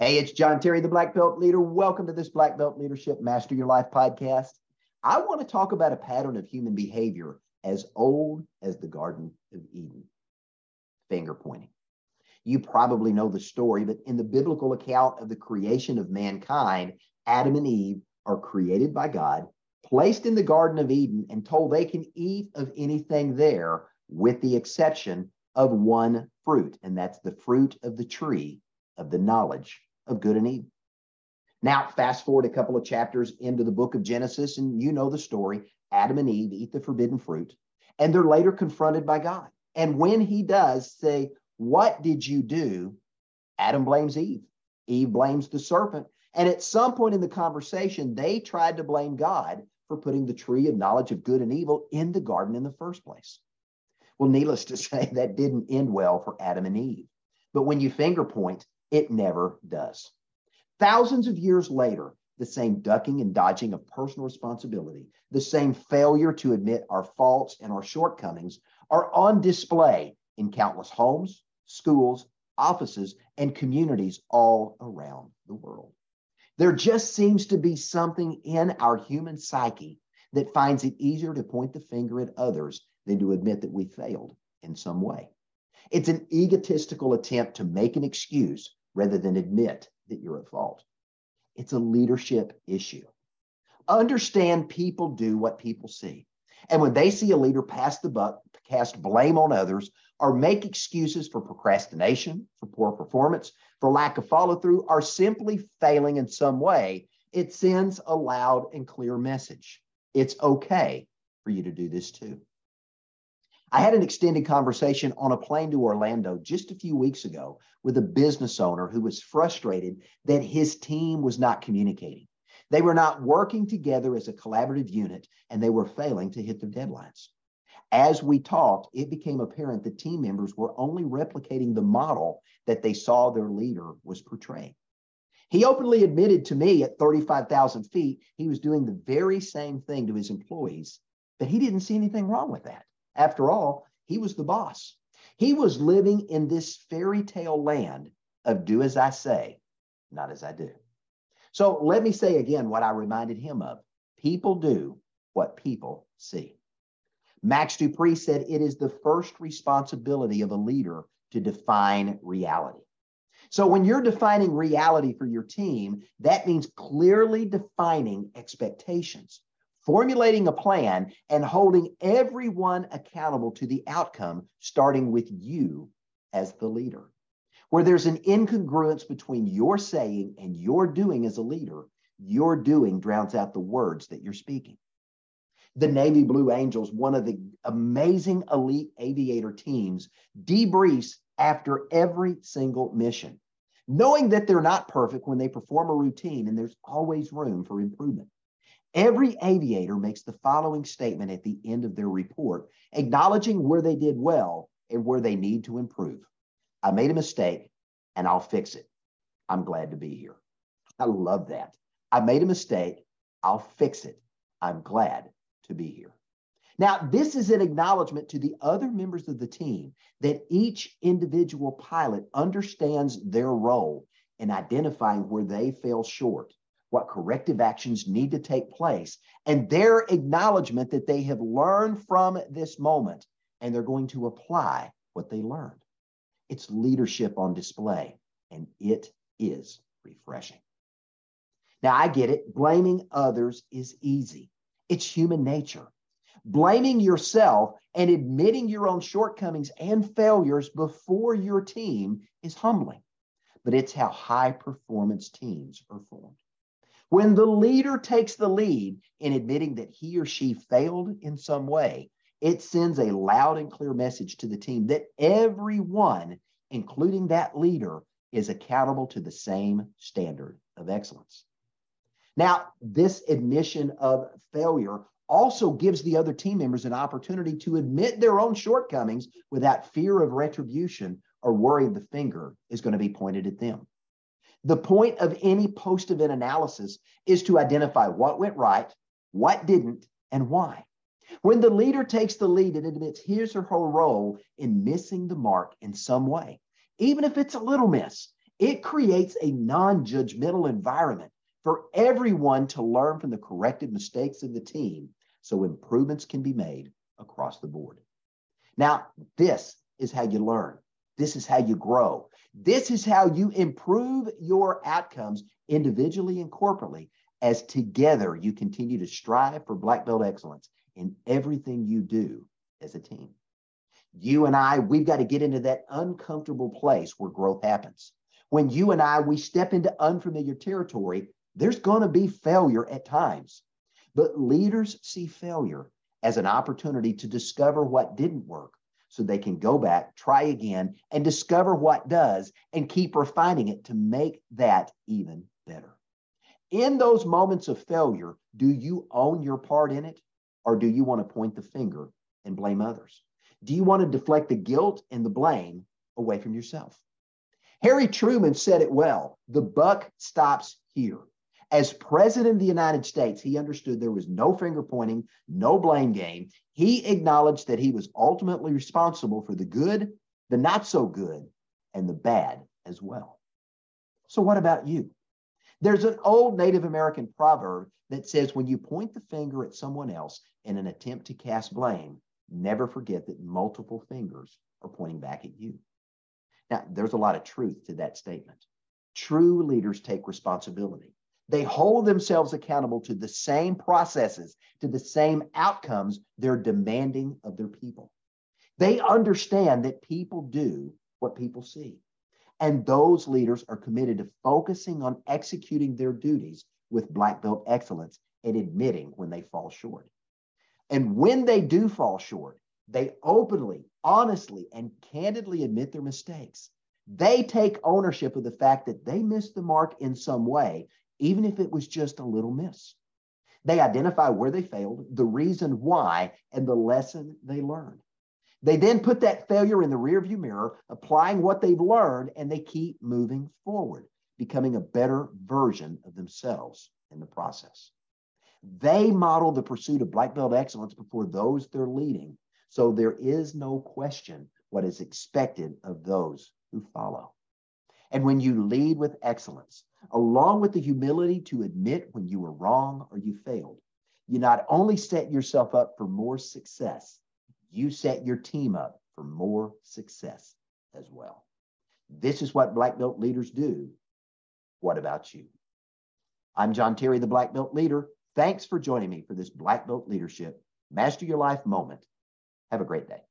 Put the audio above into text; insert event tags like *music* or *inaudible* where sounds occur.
Hey, it's John Terry, the Black Belt Leader. Welcome to this Black Belt Leadership Master Your Life podcast. I want to talk about a pattern of human behavior as old as the Garden of Eden finger pointing. You probably know the story, but in the biblical account of the creation of mankind, Adam and Eve are created by God, placed in the Garden of Eden, and told they can eat of anything there with the exception of one fruit, and that's the fruit of the tree of the knowledge of good and evil. Now, fast forward a couple of chapters into the book of Genesis, and you know the story. Adam and Eve eat the forbidden fruit, and they're later confronted by God. And when he does say, What did you do? Adam blames Eve. Eve blames the serpent. And at some point in the conversation, they tried to blame God for putting the tree of knowledge of good and evil in the garden in the first place. Well, needless to *laughs* say, that didn't end well for Adam and Eve. But when you finger point, it never does. Thousands of years later, the same ducking and dodging of personal responsibility, the same failure to admit our faults and our shortcomings are on display in countless homes, schools, offices, and communities all around the world. There just seems to be something in our human psyche that finds it easier to point the finger at others than to admit that we failed in some way. It's an egotistical attempt to make an excuse rather than admit that you're at fault. It's a leadership issue. Understand people do what people see. And when they see a leader pass the buck, cast blame on others, or make excuses for procrastination, for poor performance, for lack of follow through, or simply failing in some way, it sends a loud and clear message. It's okay for you to do this too. I had an extended conversation on a plane to Orlando just a few weeks ago with a business owner who was frustrated that his team was not communicating. They were not working together as a collaborative unit and they were failing to hit their deadlines. As we talked, it became apparent that team members were only replicating the model that they saw their leader was portraying. He openly admitted to me at 35,000 feet he was doing the very same thing to his employees, but he didn't see anything wrong with that. After all, he was the boss. He was living in this fairy tale land of do as I say, not as I do. So let me say again what I reminded him of people do what people see. Max De Pree said it is the first responsibility of a leader to define reality. So when you're defining reality for your team, that means clearly defining expectations formulating a plan and holding everyone accountable to the outcome, starting with you as the leader. Where there's an incongruence between your saying and your doing as a leader, your doing drowns out the words that you're speaking. The Navy Blue Angels, one of the amazing elite aviator teams, debriefs after every single mission, knowing that they're not perfect when they perform a routine and there's always room for improvement. Every aviator makes the following statement at the end of their report, acknowledging where they did well and where they need to improve. I made a mistake and I'll fix it. I'm glad to be here. I love that. I made a mistake. I'll fix it. I'm glad to be here. Now, this is an acknowledgement to the other members of the team that each individual pilot understands their role in identifying where they fell short what corrective actions need to take place, and their acknowledgement that they have learned from this moment and they're going to apply what they learned. It's leadership on display, and it is refreshing. Now, I get it. Blaming others is easy, it's human nature. Blaming yourself and admitting your own shortcomings and failures before your team is humbling, but it's how high performance teams are formed. When the leader takes the lead in admitting that he or she failed in some way, it sends a loud and clear message to the team that everyone, including that leader, is accountable to the same standard of excellence. Now, this admission of failure also gives the other team members an opportunity to admit their own shortcomings without fear of retribution or worry the finger is going to be pointed at them. The point of any post event analysis is to identify what went right, what didn't, and why. When the leader takes the lead and admits his or her role in missing the mark in some way, even if it's a little miss, It creates a non judgmental environment for everyone to learn from the corrected mistakes of the team so improvements can be made across the board. Now, this is how you learn. This is how you grow. This is how you improve your outcomes individually and corporately as together you continue to strive for black belt excellence in everything you do as a team. You and I, we've got to get into that uncomfortable place where growth happens. When you and I, we step into unfamiliar territory, there's going to be failure at times. But leaders see failure as an opportunity to discover what didn't work so they can go back, try again, and discover what does and keep refining it to make that even better. In those moments of failure, do you own your part in it or do you want to point the finger and blame others? Do you want to deflect the guilt and the blame away from yourself? Harry Truman said it well the buck stops here. As president of the United States, he understood there was no finger pointing, no blame game. He acknowledged that he was ultimately responsible for the good, the not so good, and the bad as well. So, what about you? There's an old Native American proverb that says when you point the finger at someone else in an attempt to cast blame, never forget that multiple fingers are pointing back at you. Now, there's a lot of truth to that statement. True leaders take responsibility. They hold themselves accountable to the same processes, to the same outcomes they're demanding of their people. They understand that people do what people see. And those leaders are committed to focusing on executing their duties with black belt excellence and admitting when they fall short. And when they do fall short, they openly, honestly, and candidly admit their mistakes. They take ownership of the fact that they missed the mark in some way even if it was just a little miss. They identify where they failed, the reason why, and the lesson they learned. They then put that failure in the rearview mirror, applying what they've learned, and they keep moving forward, becoming a better version of themselves in the process. They model the pursuit of black belt excellence before those they're leading, so there is no question what is expected of those who follow. And when you lead with excellence, along with the humility to admit when you were wrong or you failed, you not only set yourself up for more success, you set your team up for more success as well. This is what black belt leaders do. What about you? I'm John Terry, the black belt leader. Thanks for joining me for this black belt leadership master your life moment. Have a great day.